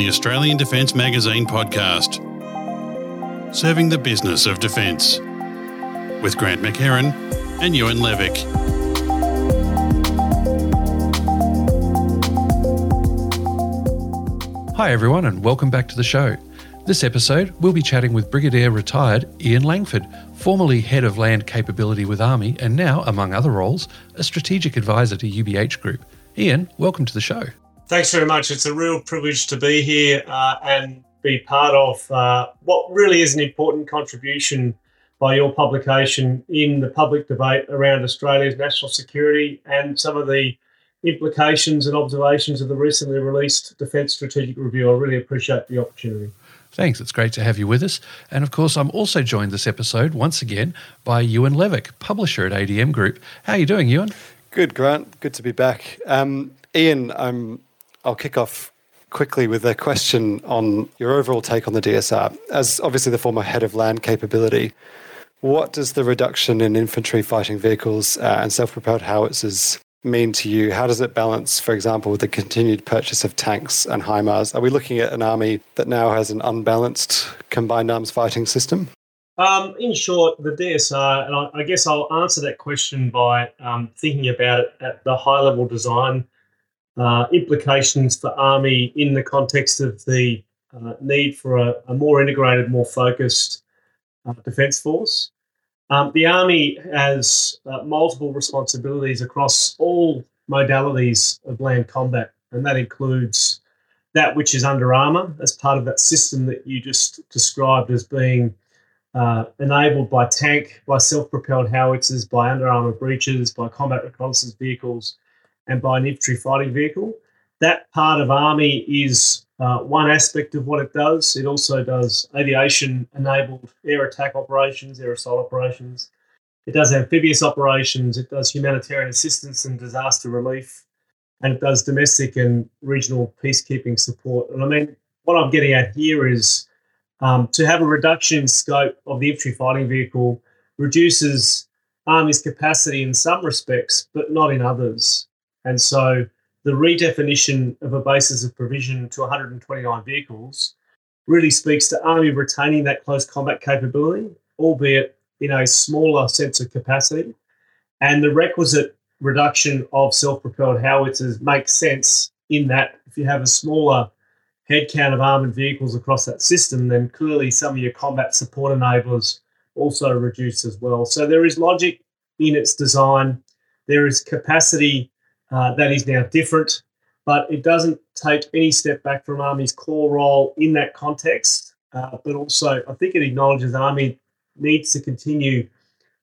the Australian Defence Magazine podcast. Serving the business of defence. With Grant McHerron and Ewen Levick. Hi, everyone, and welcome back to the show. This episode, we'll be chatting with Brigadier retired Ian Langford, formerly head of land capability with Army, and now, among other roles, a strategic advisor to UBH Group. Ian, welcome to the show. Thanks very much. It's a real privilege to be here uh, and be part of uh, what really is an important contribution by your publication in the public debate around Australia's national security and some of the implications and observations of the recently released Defence Strategic Review. I really appreciate the opportunity. Thanks. It's great to have you with us. And of course, I'm also joined this episode once again by Ewen Levick, publisher at ADM Group. How are you doing, Ewen? Good, Grant. Good to be back. Um, Ian, I'm I'll kick off quickly with a question on your overall take on the DSR. As obviously the former head of land capability, what does the reduction in infantry fighting vehicles uh, and self propelled howitzers mean to you? How does it balance, for example, with the continued purchase of tanks and HIMARS? Are we looking at an army that now has an unbalanced combined arms fighting system? Um, in short, the DSR, and I, I, guess I'll answer that question by um, thinking about it at the high level design uh, implications for Army in the context of the uh, need for a, a, more integrated, more focused uh, defence force. Um, the Army has uh, multiple responsibilities across all modalities of land combat, and that includes that which is under armour as part of that system that you just described as being uh, enabled by tank, by self propelled howitzers, by under armour breaches, by combat reconnaissance vehicles, and by an infantry fighting vehicle. That part of Army is uh, one aspect of what it does. It also does aviation enabled air attack operations, air assault operations. It does amphibious operations. It does humanitarian assistance and disaster relief. And it does domestic and regional peacekeeping support. And I mean, what I'm getting at here is um, to have a reduction in scope of the infantry fighting vehicle reduces Army's capacity in some respects, but not in others. And so the redefinition of a basis of provision to 129 vehicles really speaks to Army retaining that close combat capability, albeit in a smaller sense of capacity. And the requisite reduction of self propelled howitzers makes sense in that if you have a smaller headcount of armoured vehicles across that system, then clearly some of your combat support enablers also reduce as well. So there is logic in its design, there is capacity uh, that is now different, but it doesn't take any step back from Army's core role in that context. Uh, but also, I think it acknowledges Army needs to continue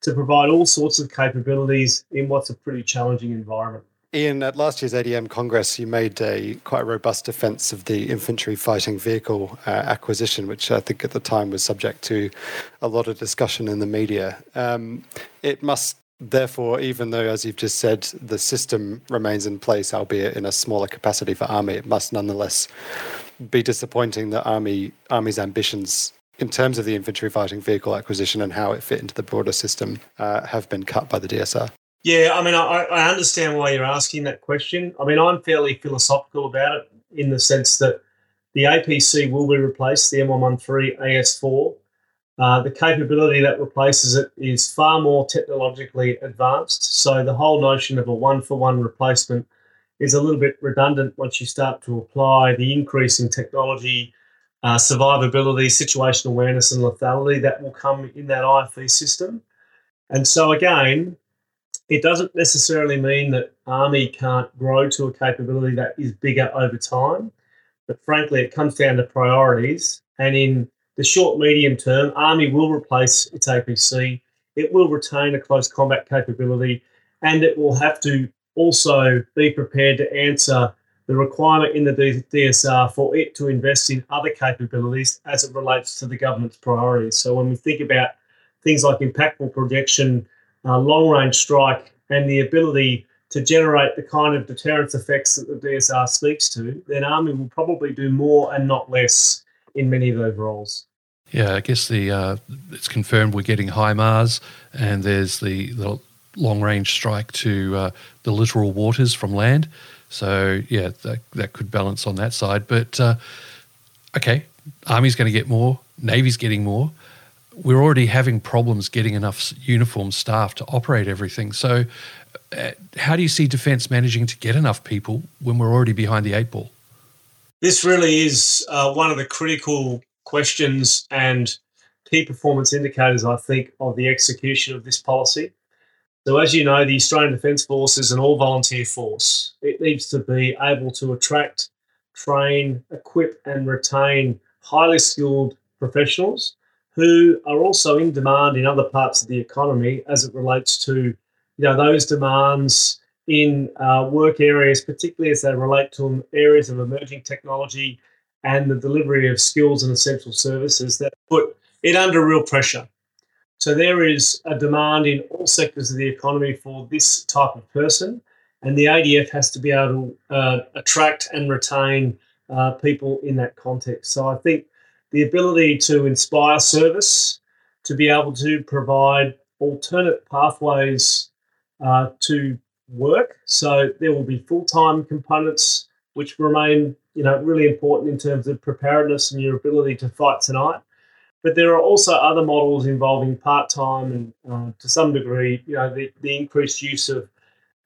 to provide all sorts of capabilities in what's a pretty challenging environment. Ian, at last year's ADM Congress, you made a quite robust defence of the infantry fighting vehicle uh, acquisition, which I think at the time was subject to a lot of discussion in the media. Um, it must Therefore, even though, as you've just said, the system remains in place, albeit in a smaller capacity for Army, it must nonetheless be disappointing that Army Army's ambitions in terms of the infantry fighting vehicle acquisition and how it fit into the broader system uh, have been cut by the DSR. Yeah, I mean, I, I understand why you're asking that question. I mean, I'm fairly philosophical about it in the sense that the APC will be replaced, the M113 AS4 uh, the capability that replaces it is far more technologically advanced. So the whole notion of a one for one replacement is a little bit redundant once you start to apply the increase in technology, uh, survivability, situational awareness, and lethality that will come in that IFV system. And so, again, it doesn't necessarily mean that Army can't grow to a capability that is bigger over time. But frankly, it comes down to priorities. And in the short medium term, Army will replace its APC. It will retain a close combat capability, and it will have to also be prepared to answer the requirement in the DSR for it to invest in other capabilities as it relates to the government's priorities. So when we think about things like impactful projection, uh, long range strike, and the ability to generate the kind of deterrence effects that the DSR speaks to, then Army will probably do more and not less in many of those roles. Yeah, I guess the uh, it's confirmed we're getting HIMARS, and there's the, the long range strike to uh, the littoral waters from land. So yeah, that, that could balance on that side. But uh, okay, Army's going to get more, Navy's getting more. We're already having problems getting enough uniformed staff to operate everything. So, uh, how do you see defence managing to get enough people when we're already behind the eight ball? This really is uh, one of the critical questions and key performance indicators, I think, of the execution of this policy. So, as you know, the Australian Defence Force is an all volunteer force. It needs to be able to attract, train, equip, and retain highly skilled professionals who are also in demand in other parts of the economy as it relates to you know those demands in uh, work areas, particularly as they relate to areas of emerging technology and the delivery of skills and essential services that put it under real pressure. So there is a demand in all sectors of the economy for this type of person, and the ADF has to be able to uh, attract and retain uh, people in that context. So I think the ability to inspire service, to be able to provide alternate pathways uh, to work. So there will be full time components which remain, you know, really important in terms of preparedness and your ability to fight tonight. But there are also other models involving part time and uh, to some degree, you know, the, the increased use of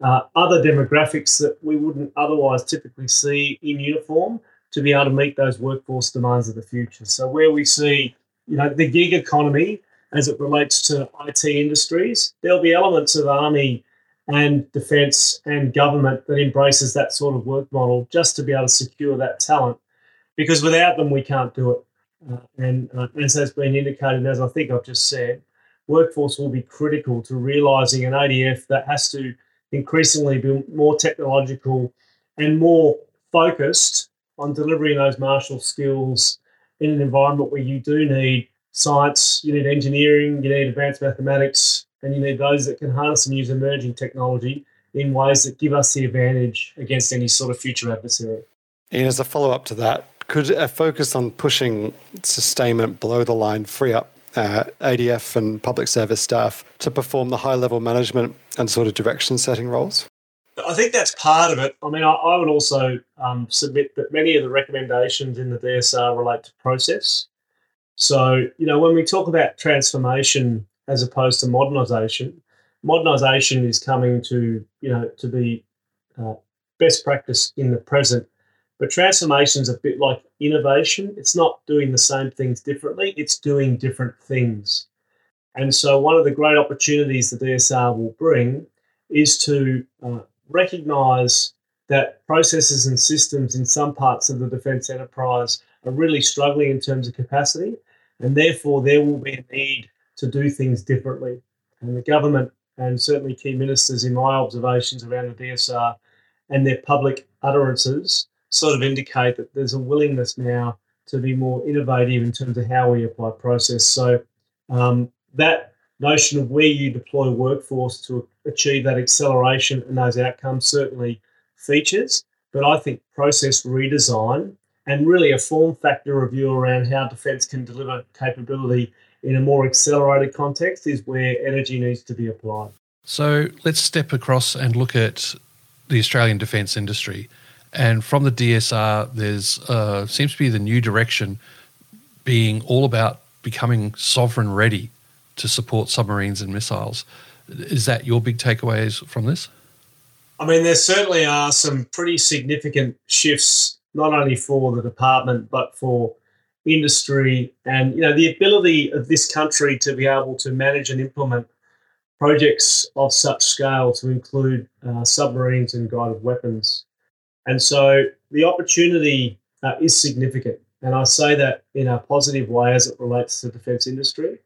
uh, other demographics that we wouldn't otherwise typically see in uniform to be able to meet those workforce demands of the future. So where we see, you know, the gig economy as it relates to IT industries, there'll be elements of army and defence and government that embraces that sort of work model just to be able to secure that talent, because without them we can't do it. Uh, and uh, as has been indicated, as I think I've just said, workforce will be critical to realising an ADF that has to increasingly be more technological and more focused on delivering those martial skills in an environment where you do need science, you need engineering, you need advanced mathematics, and you need those that can harness and use emerging technology in ways that give us the advantage against any sort of future adversary. And as a follow up to that, could a focus on pushing sustainment below the line free up uh, ADF and public service staff to perform the high level management and sort of direction setting roles? I think that's part of it. I mean, I, I would also um, submit that many of the recommendations in the DSR relate to process. So, you know, when we talk about transformation as opposed to modernisation, modernisation is coming to, you know, to be uh, best practice in the present. But transformation is a bit like innovation. It's not doing the same things differently, it's doing different things. And so, one of the great opportunities the DSR will bring is to uh, recognize that processes and systems in some parts of the defence enterprise are really struggling in terms of capacity, and therefore there will be a need to do things differently. And the government and certainly key ministers, in my observations around the DSR and their public utterances, sort of indicate that there's a willingness now to be more innovative in terms of how we apply process. So um, that notion of where you deploy workforce to achieve that acceleration and those outcomes certainly features. But I think process redesign and really a form factor review around how defence can deliver capability in a more accelerated context is where energy needs to be applied. So let's step across and look at the Australian defence industry. And from the DSR, there's uh, seems to be the new direction being all about becoming sovereign ready to support submarines and missiles. Is that your big takeaways from this? I mean, there certainly are some pretty significant shifts, not only for the department, but for industry and you know the ability of this country to be able to manage and implement projects of such scale to include uh, submarines and guided weapons. And so the opportunity uh, is significant. And I say that in a positive way as it relates to the defence industry.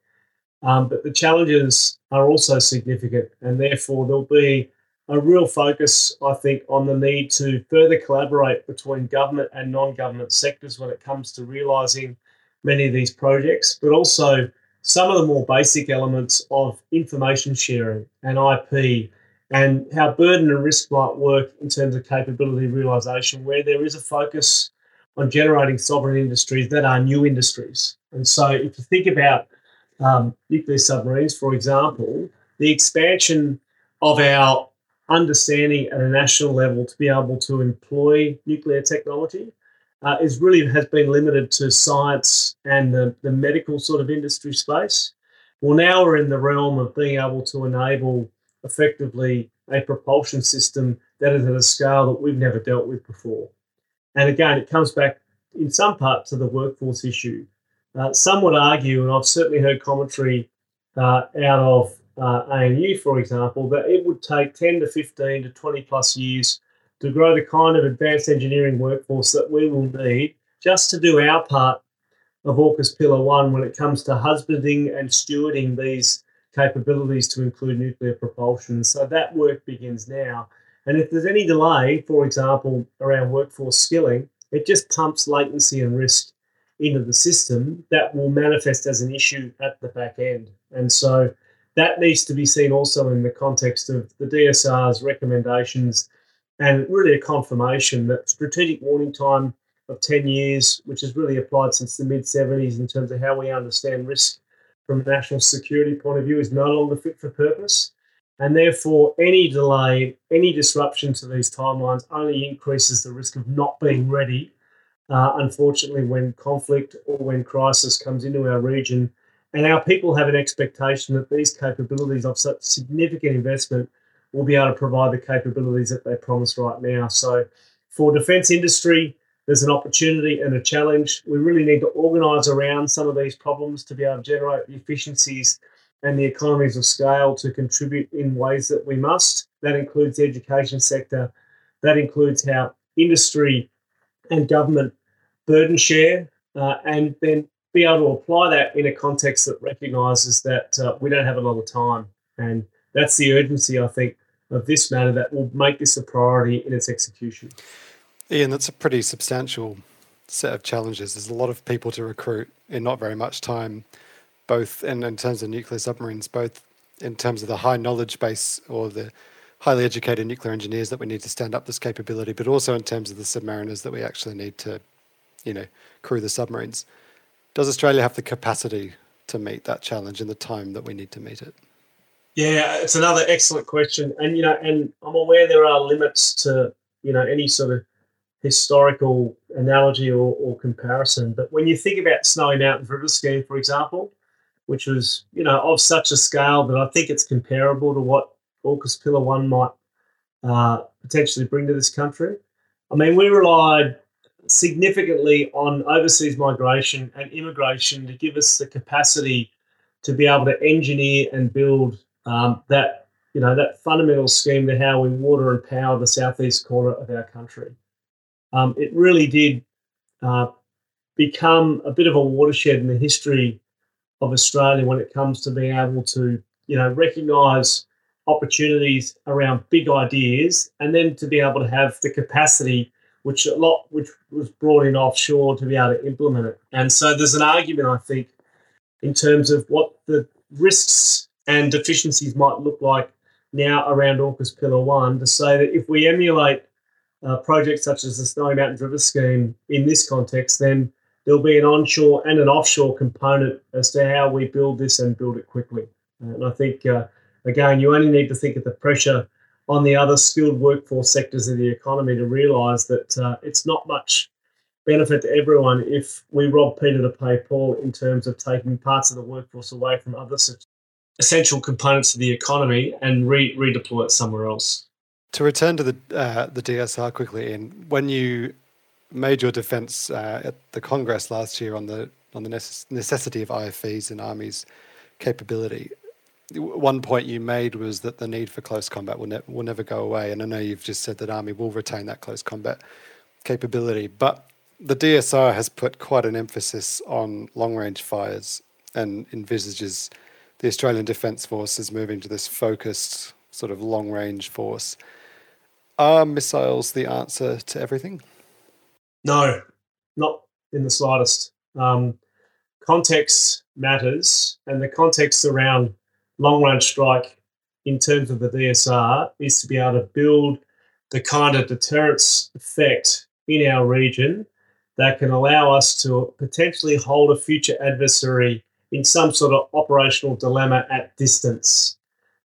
Um, but the challenges are also significant, and therefore there'll be a real focus, I think, on the need to further collaborate between government and non government sectors when it comes to realising many of these projects, but also some of the more basic elements of information sharing and IP and how burden and risk might work in terms of capability realisation, where there is a focus on generating sovereign industries that are new industries. And so if you think about um, nuclear submarines, for example, the expansion of our understanding at a national level to be able to employ nuclear technology uh, is really has been limited to science and the, the medical sort of industry space. Well, now we're in the realm of being able to enable effectively a propulsion system that is at a scale that we've never dealt with before. And again, it comes back in some part to the workforce issue. Uh, some would argue, and I've certainly heard commentary uh, out of uh, ANU, for example, that it would take 10 to 15 to 20 plus years to grow the kind of advanced engineering workforce that we will need just to do our part of AUKUS Pillar 1 when it comes to husbanding and stewarding these capabilities to include nuclear propulsion. So that work begins now. And if there's any delay, for example, around workforce skilling, it just pumps latency and risk into the system that will manifest as an issue at the back end. And so that needs to be seen also in the context of the DSR's recommendations and really a confirmation that strategic warning time of 10 years, which has really applied since the mid 70s in terms of how we understand risk from a national security point of view, is no longer fit for purpose. And therefore, any delay, any disruption to these timelines only increases the risk of not being ready. Uh, unfortunately, when conflict or when crisis comes into our region, and our people have an expectation that these capabilities of such significant investment will be able to provide the capabilities that they promise right now. So, for defence industry, there's an opportunity and a challenge. We really need to organise around some of these problems to be able to generate the efficiencies and the economies of scale to contribute in ways that we must. That includes the education sector. That includes how industry and government burden share, uh, and then be able to apply that in a context that recognises that uh, we don't have a lot of time. And that's the urgency, I think, of this matter that will make this a priority in its execution. Ian, that's a pretty substantial set of challenges. There's a lot of people to recruit in not very much time, both in, in terms of nuclear submarines, both in terms of the high knowledge base or the highly educated nuclear engineers that we need to stand up this capability, but also in terms of the submariners that we actually need to, you know, crew the submarines. Does Australia have the capacity to meet that challenge in the time that we need to meet it? Yeah, it's another excellent question, and you know, and I'm aware there are limits to you know any sort of historical analogy or, or comparison. But when you think about Snowy Mountains River Scheme, for example, which was you know of such a scale that I think it's comparable to what AUKUS Pillar One might uh, potentially bring to this country. I mean, we relied significantly on overseas migration and immigration to give us the capacity to be able to engineer and build um, that you know that fundamental scheme to how we water and power the southeast corner of our country. Um, it really did uh, become a bit of a watershed in the history of Australia when it comes to being able to you know recognise opportunities around big ideas and then to be able to have the capacity which a lot which was brought in offshore to be able to implement it. And so there's an argument, I think, in terms of what the risks and deficiencies might look like now around AUKUS Pillar 1 to say that if we emulate uh, projects such as the Snowy Mountains River Scheme in this context, then there'll be an onshore and an offshore component as to how we build this and build it quickly. And I think, uh, again, you only need to think of the pressure on the other skilled workforce sectors of the economy to realise that uh, it's not much benefit to everyone if we rob Peter to pay Paul in terms of taking parts of the workforce away from other essential components of the economy and re- redeploy it somewhere else. To return to the uh, the DSR quickly, in when you made your defence uh, at the Congress last year on the on the necessity of IFVs and armies capability, one point you made was that the need for close combat will, ne- will never go away. And I know you've just said that Army will retain that close combat capability, but the DSR has put quite an emphasis on long range fires and envisages the Australian Defence Force as moving to this focused sort of long range force. Are missiles the answer to everything? No, not in the slightest. Um, context matters, and the context around long range strike in terms of the DSR is to be able to build the kind of deterrence effect in our region that can allow us to potentially hold a future adversary in some sort of operational dilemma at distance.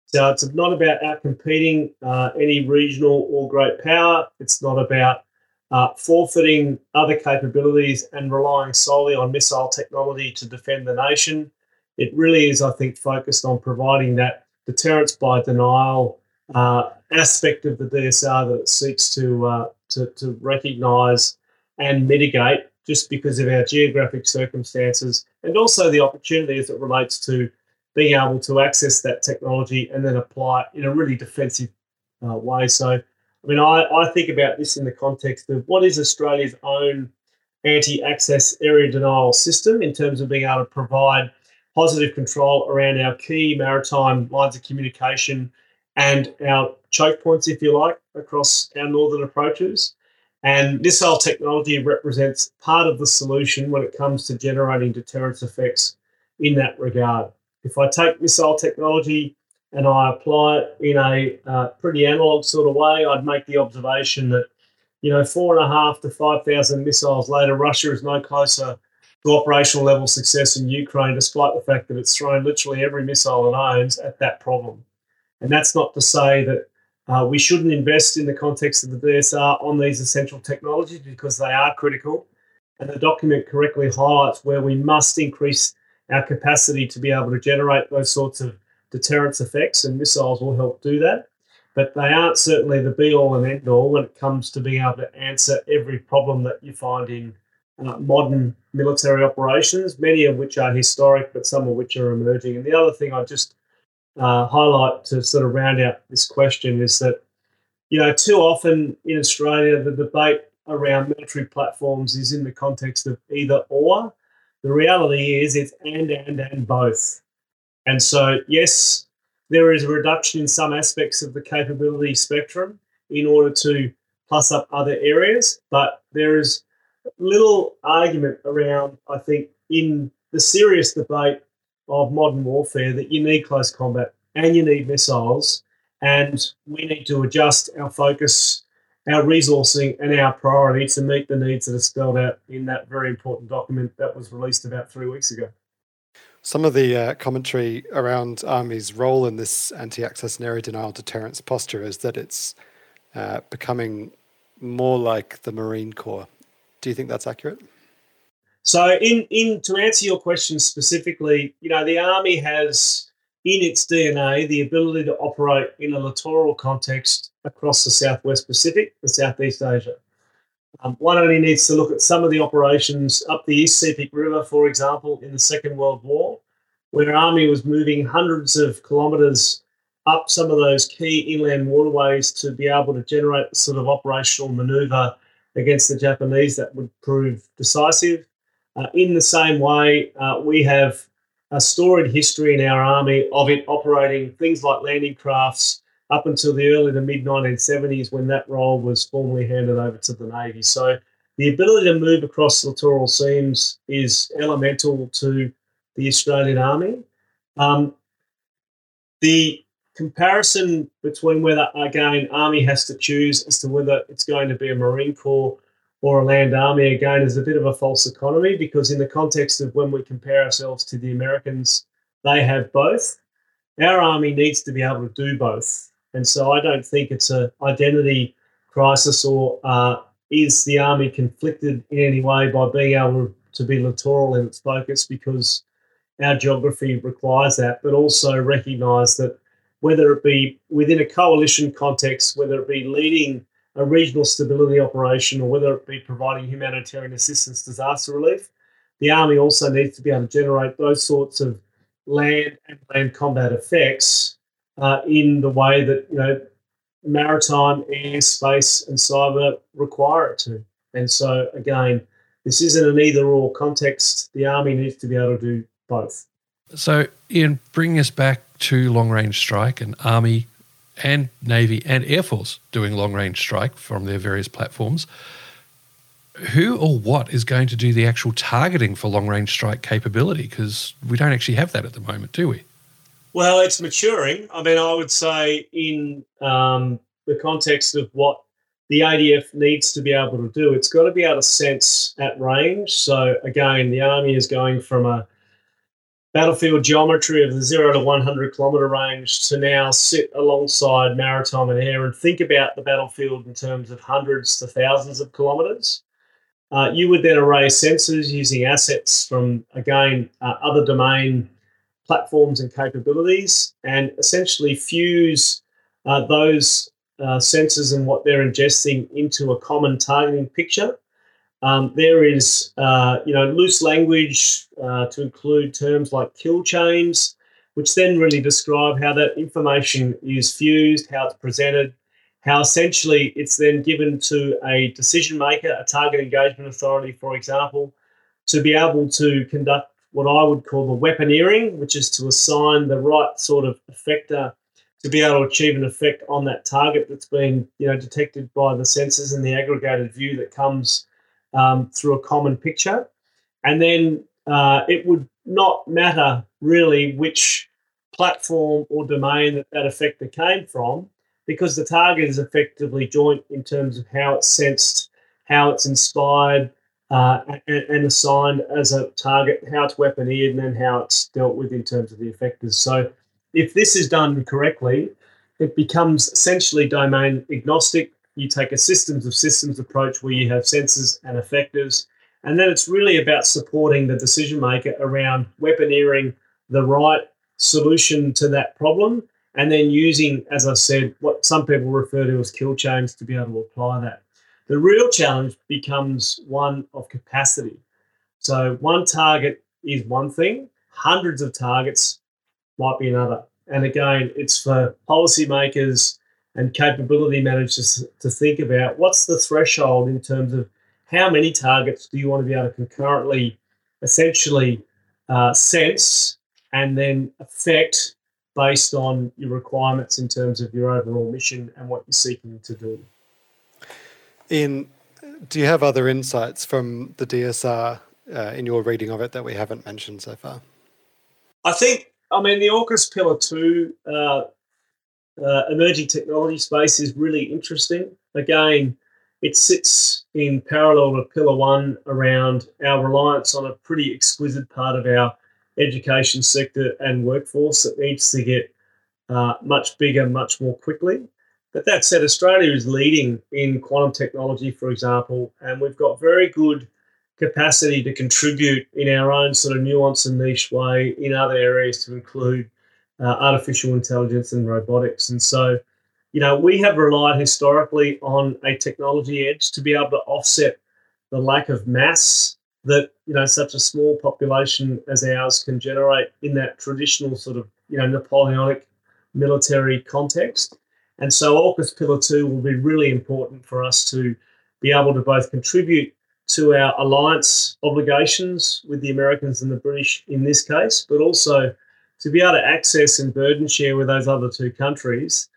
So it's not about outcompeting uh, any regional or great power. It's not about uh, forfeiting other capabilities and relying solely on missile technology to defend the nation. It really is, I think, focused on providing that deterrence by denial uh, aspect of the DSR that it seeks to, uh, to, to recognise and mitigate just because of our geographic circumstances and also the opportunity as it relates to being able to access that technology and then apply it in a really defensive uh, way. So, I mean, I, I think about this in the context of what is Australia's own anti access area denial system in terms of being able to provide positive control around our key maritime lines of communication and our choke points, if you like, across our northern approaches. And missile technology represents part of the solution when it comes to generating deterrence effects in that regard. If I take missile technology and I apply it in a uh, pretty analog sort of way, I'd make the observation that, you know, four and a half to 5,000 missiles later, Russia is no closer to operational level success in Ukraine, despite the fact that it's thrown literally every missile it owns at that problem. And that's not to say that uh, we shouldn't invest in the context of the DSR on these essential technologies because they are critical. And the document correctly highlights where we must increase our capacity to be able to generate those sorts of deterrence effects, and missiles will help do that. But they aren't certainly the be all and end all when it comes to being able to answer every problem that you find in uh, modern military operations, many of which are historic, but some of which are emerging. And the other thing I just uh, highlight to sort of round out this question is that, you know, too often in Australia, the debate around military platforms is in the context of either or. The reality is it's and, and, and both. And so, yes, there is a reduction in some aspects of the capability spectrum in order to plus up other areas, but there is little argument around, I think, in the serious debate of modern warfare that you need close combat and you need missiles, and we need to adjust our focus, our resourcing, and our priority to meet the needs that are spelled out in that very important document that was released about three weeks ago. Some of the uh, commentary around Army's role in this anti access and area denial deterrence posture is that it's uh, becoming more like the Marine Corps. Do you think that's accurate? So, in in to answer your question specifically, you know, the army has in its DNA the ability to operate in a littoral context across the Southwest Pacific the Southeast Asia. Um, one only needs to look at some of the operations up the East Sepik River, for example, in the Second World War, where Army was moving hundreds of kilometres up some of those key inland waterways to be able to generate the sort of operational manoeuvre against the Japanese that would prove decisive. Uh, in the same way, uh, we have a storied history in our army of it operating things like landing crafts up until the early to mid 1970s when that role was formally handed over to the Navy. So the ability to move across littoral seams is elemental to the Australian Army. Um, the comparison between whether, again, Army has to choose as to whether it's going to be a Marine Corps or a land army again is a bit of a false economy because in the context of when we compare ourselves to the Americans, they have both. Our army needs to be able to do both, and so I don't think it's an identity crisis or uh, is the army conflicted in any way by being able to be littoral in its focus because our geography requires that, but also recognise that whether it be within a coalition context, whether it be leading a regional stability operation or whether it be providing humanitarian assistance, disaster relief, the Army also needs to be able to generate those sorts of land and land combat effects uh, in the way that you know maritime, air, space, and cyber require it to. And so again, this isn't an either-or context. The Army needs to be able to do both. So, Ian, bringing us back to long-range strike and Army and Navy and Air Force doing long range strike from their various platforms. Who or what is going to do the actual targeting for long range strike capability? Because we don't actually have that at the moment, do we? Well, it's maturing. I mean, I would say in um, the context of what the ADF needs to be able to do, it's got to be able to sense at range. So again, the Army is going from a battlefield geometry of the zero to 100 kilometre range to now sit alongside maritime and air and think about the battlefield in terms of hundreds to thousands of kilometres. Uh, you would then array sensors using assets from, again, uh, other domain platforms and capabilities and essentially fuse uh, those uh, sensors and what they're ingesting into a common targeting picture. Um, there is, uh, you know, loose language uh, to include terms like kill chains, which then really describe how that information is fused, how it's presented, how essentially it's then given to a decision maker, a target engagement authority, for example, to be able to conduct what I would call the weaponeering, which is to assign the right sort of effector to be able to achieve an effect on that target that's been you know detected by the sensors and the aggregated view that comes um, through a common picture and then uh, it would not matter really which platform or domain that that effector came from because the target is effectively joint in terms of how it's sensed how it's inspired uh, and, and, assigned as a target how it's weaponeered and then how it's dealt with in terms of the effectors so if this is done correctly, it becomes essentially domain agnostic. You take a systems of systems approach where you have sensors and effectors, and then it's really about supporting the decision maker around weaponeering the right solution to that problem, and then using, as I said, what some people refer to as kill chains to be able to apply that. The real challenge becomes one of capacity. So, one target is one thing, hundreds of targets might be another. And again, it's for policymakers and capability managers to think about what's the threshold in terms of how many targets do you want to be able to concurrently essentially uh, sense and then affect based on your requirements in terms of your overall mission and what you're seeking to do. Ian, do you have other insights from the DSR uh, in your reading of it that we haven't mentioned so far? I think I mean, the AUKUS Pillar 2 uh, uh, emerging technology space is really interesting. Again, it sits in parallel to Pillar 1 around our reliance on a pretty exquisite part of our education sector and workforce that needs to get uh, much bigger, much more quickly. But that said, Australia is leading in quantum technology, for example, and we've got very good capacity to contribute in our own sort of nuanced and niche way in other areas to include uh, artificial intelligence and robotics. And so, you know, we have relied historically on a technology edge to be able to offset the lack of mass that, you know, such a small population as ours can generate in that traditional sort of, you know, Napoleonic military context. And so AUKUS Pillar 2 will be really important for us to be able to both contribute to our alliance obligations with the Americans and the British in this case, but also to be able to access and burden share with those other two countries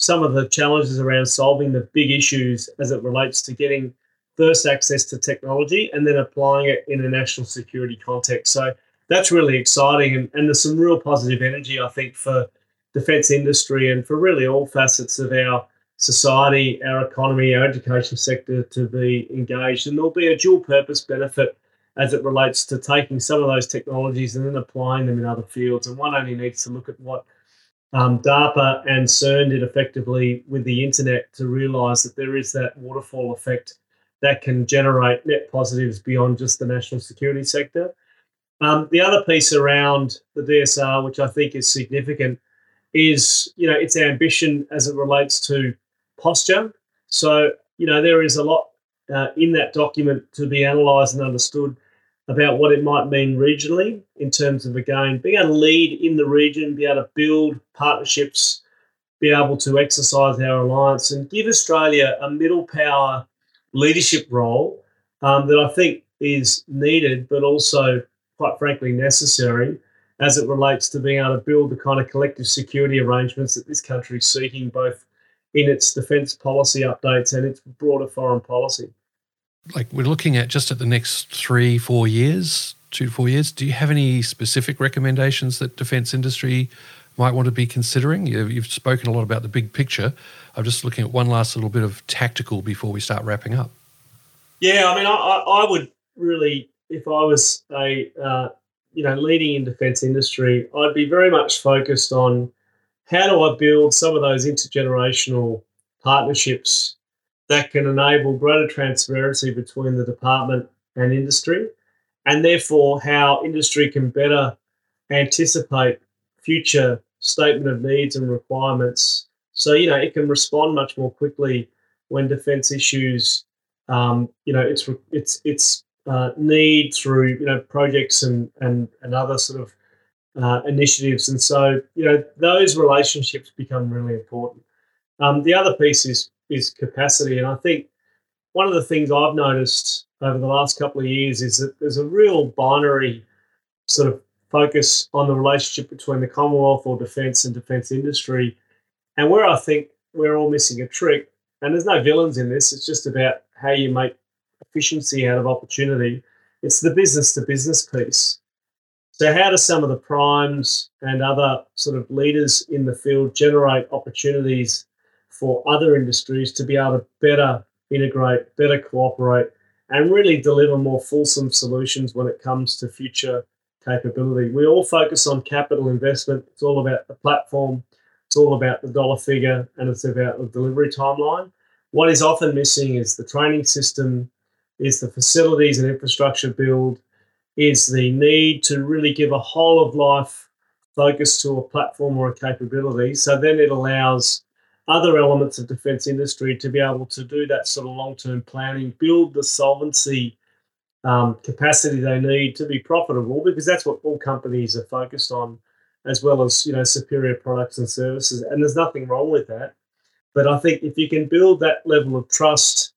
some of the challenges around solving the big issues as it relates to getting first access to technology and then applying it in a national security context. So that's really exciting. And, and there's some real positive energy, I think, for defence industry and for really all facets of our society, our economy, our education sector to be engaged. And there'll be a dual purpose benefit as it relates to taking some of those technologies and then applying them in other fields. And one only needs to look at what um, DARPA and CERN did effectively with the internet to realize that there is that waterfall effect that can generate net positives beyond just the national security sector. Um, the other piece around the DSR, which I think is significant, is you know its ambition as it relates to posture. So, you know, there is a lot uh, in that document to be analysed and understood about what it might mean regionally in terms of, again, being able to lead in the region, be able to build partnerships, be able to exercise our alliance and give Australia a middle power leadership role um, that I think is needed, but also, quite frankly, necessary as it relates to being able to build the kind of collective security arrangements that this country is seeking, both in its defence policy updates and its broader foreign policy. Like we're looking at just at the next three, four years, two to four years. Do you have any specific recommendations that defence industry might want to be considering? You've spoken a lot about the big picture. I'm just looking at one last little bit of tactical before we start wrapping up. Yeah, I mean, I, I would really, if I was a uh, you know leading in defence industry, I'd be very much focused on how do I build some of those intergenerational partnerships that can enable greater transparency between the department and industry, and therefore how industry can better anticipate future statement of needs and requirements. So you know it can respond much more quickly when defence issues, um, you know, its its its uh, need through you know projects and and and other sort of uh, initiatives, and so you know those relationships become really important. Um, the other piece is is capacity, and I think one of the things I've noticed over the last couple of years is that there's a real binary sort of focus on the relationship between the Commonwealth or defence and defence industry, and where I think we're all missing a trick. And there's no villains in this; it's just about how you make efficiency out of opportunity. It's the business to business piece. So, how do some of the primes and other sort of leaders in the field generate opportunities for other industries to be able to better integrate, better cooperate, and really deliver more fulsome solutions when it comes to future capability? We all focus on capital investment, it's all about the platform, it's all about the dollar figure, and it's about the delivery timeline. What is often missing is the training system, is the facilities and infrastructure build, is the need to really give a whole of life focus to a platform or a capability. So then it allows other elements of defence industry to be able to do that sort of long term planning, build the solvency um, capacity they need to be profitable, because that's what all companies are focused on, as well as you know superior products and services. And there's nothing wrong with that. But I think if you can build that level of trust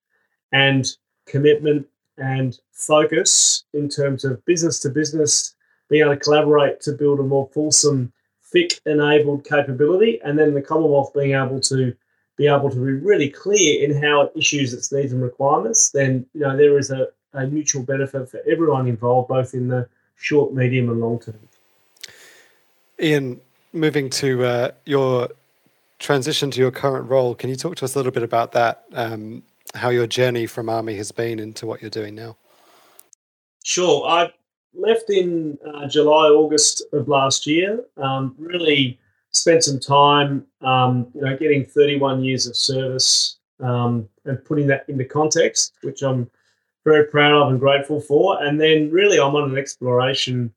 and commitment and focus in terms of business to business, being able to collaborate to build a more fulsome FIC enabled capability, and then the Commonwealth being able to be able to be really clear in how it issues its needs and requirements, then you know there is a, a mutual benefit for everyone involved, both in the short, medium, and long term. Ian, moving to uh, your transition to your current role, can you talk to us a little bit about that? Um, how your journey from army has been into what you're doing now. Sure. I left in uh, July, August of last year. Um, really spent some time, um, you know, getting 31 years of service um, and putting that into context, which I'm very proud of and grateful for. And then really, I'm on an exploration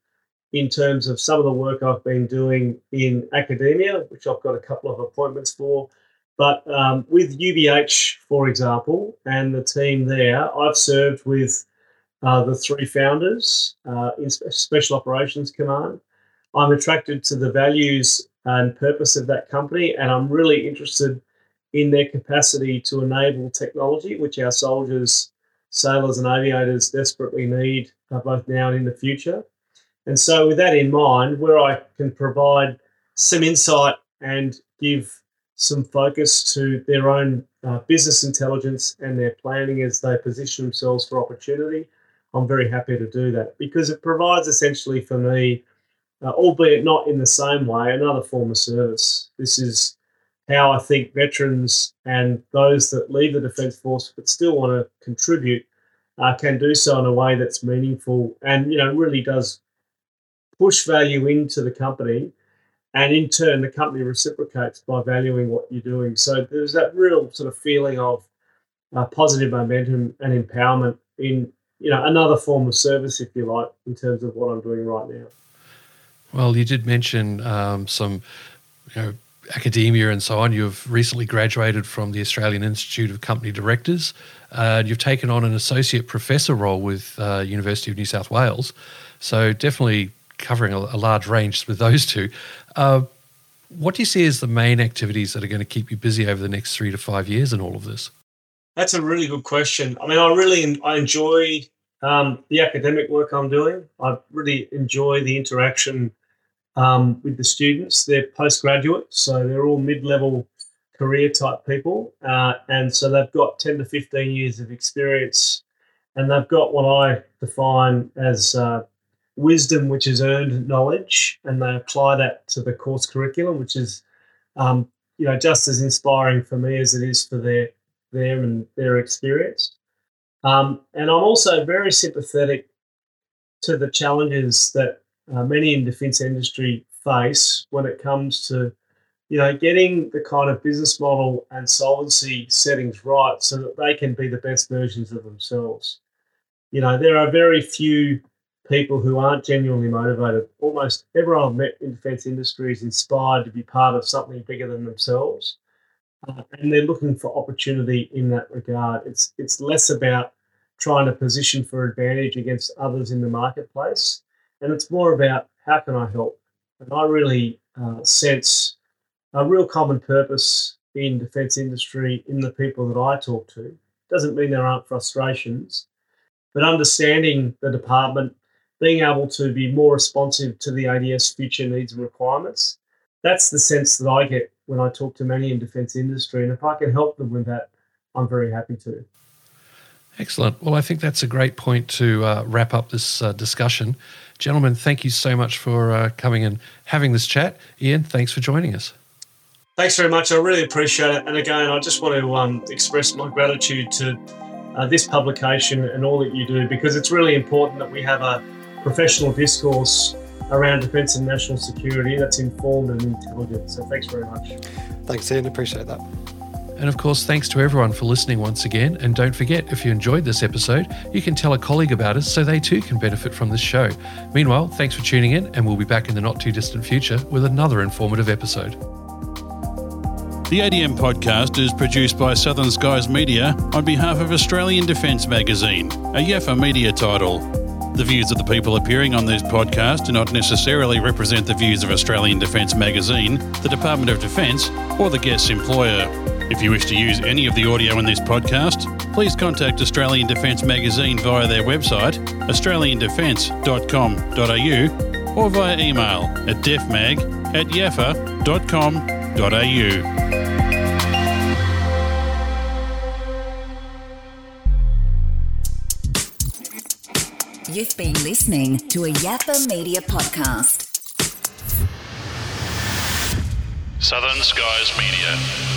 in terms of some of the work I've been doing in academia, which I've got a couple of appointments for but um, with UBH, for example, and the team there, I've served with uh, the three founders uh, in Special Operations Command. I'm attracted to the values and purpose of that company, and I'm really interested in their capacity to enable technology, which our soldiers, sailors, and aviators desperately need uh, both now and in the future. And so, with that in mind, where I can provide some insight and give some focus to their own uh, business intelligence and their planning as they position themselves for opportunity, I'm very happy to do that because it provides essentially for me, uh, albeit not in the same way, another form of service. This is how I think veterans and those that leave the Defence Force but still want to contribute uh, can do so in a way that's meaningful and you know really does push value into the company and in turn the company reciprocates by valuing what you're doing so there's that real sort of feeling of uh, positive momentum and empowerment in you know another form of service if you like in terms of what i'm doing right now well you did mention um, some you know academia and so on you've recently graduated from the australian institute of company directors uh, you've taken on an associate professor role with uh, university of new south wales so definitely covering a, a large range with those two. Uh, what do you see as the main activities that are going to keep you busy over the next three to five years in all of this? That's a really good question. I mean, I really I enjoy um, the academic work I'm doing. I really enjoy the interaction um, with the students. They're postgraduate, so they're all mid-level career type people, uh, and so they've got ten to fifteen years of experience, and they've got what I define as uh, wisdom which is earned knowledge, and they apply that to the course curriculum, which is, um, you know, just as inspiring for me as it is for their them and their experience. Um, and I'm also very sympathetic to the challenges that uh, many in defence industry face when it comes to you know getting the kind of business model and solvency settings right so that they can be the best versions of themselves. You know, there are very few people who aren't genuinely motivated. Almost everyone I've met in defence industry is inspired to be part of something bigger than themselves, uh, and they're looking for opportunity in that regard. It's it's less about trying to position for advantage against others in the marketplace, and it's more about how can I help. And I really uh, sense a real common purpose in defence industry in the people that I talk to. Doesn't mean there aren't frustrations, but understanding the department, being able to be more responsive to the ADF's future needs and requirements. That's the sense that I get when I talk to many in defence industry. And if I can help them with that, I'm very happy to. Excellent. Well, I think that's a great point to uh, wrap up this uh, discussion. Gentlemen, thank you so much for uh, coming and having this chat. Ian, thanks for joining us. Thanks very much. I really appreciate it. And again, I just want to um, express my gratitude to uh, this publication and all that you do because it's really important that we have a professional discourse around defence and national security that's informed and intelligent. So thanks very much. Thanks, Ian. Appreciate that. And of course, thanks to everyone for listening once again. And don't forget, if you enjoyed this episode, you can tell a colleague about us so they too can benefit from this show. Meanwhile, thanks for tuning in, and we'll be back in the not too distant future with another informative episode. The ADM podcast is produced by Southern Skies Media on behalf of Australian Defence Magazine, a Yaffa media title. The views of the people appearing on this podcast do not necessarily represent the views of Australian Defence Magazine, the Department of Defence, or the guest's employer. If you wish to use any of the audio in this podcast, please contact Australian Defence Magazine via their website, australiandefence.com.au, or via email at defmag at yaffa.com.au. You've been listening to a Yaffa Media podcast. Southern Skies Media.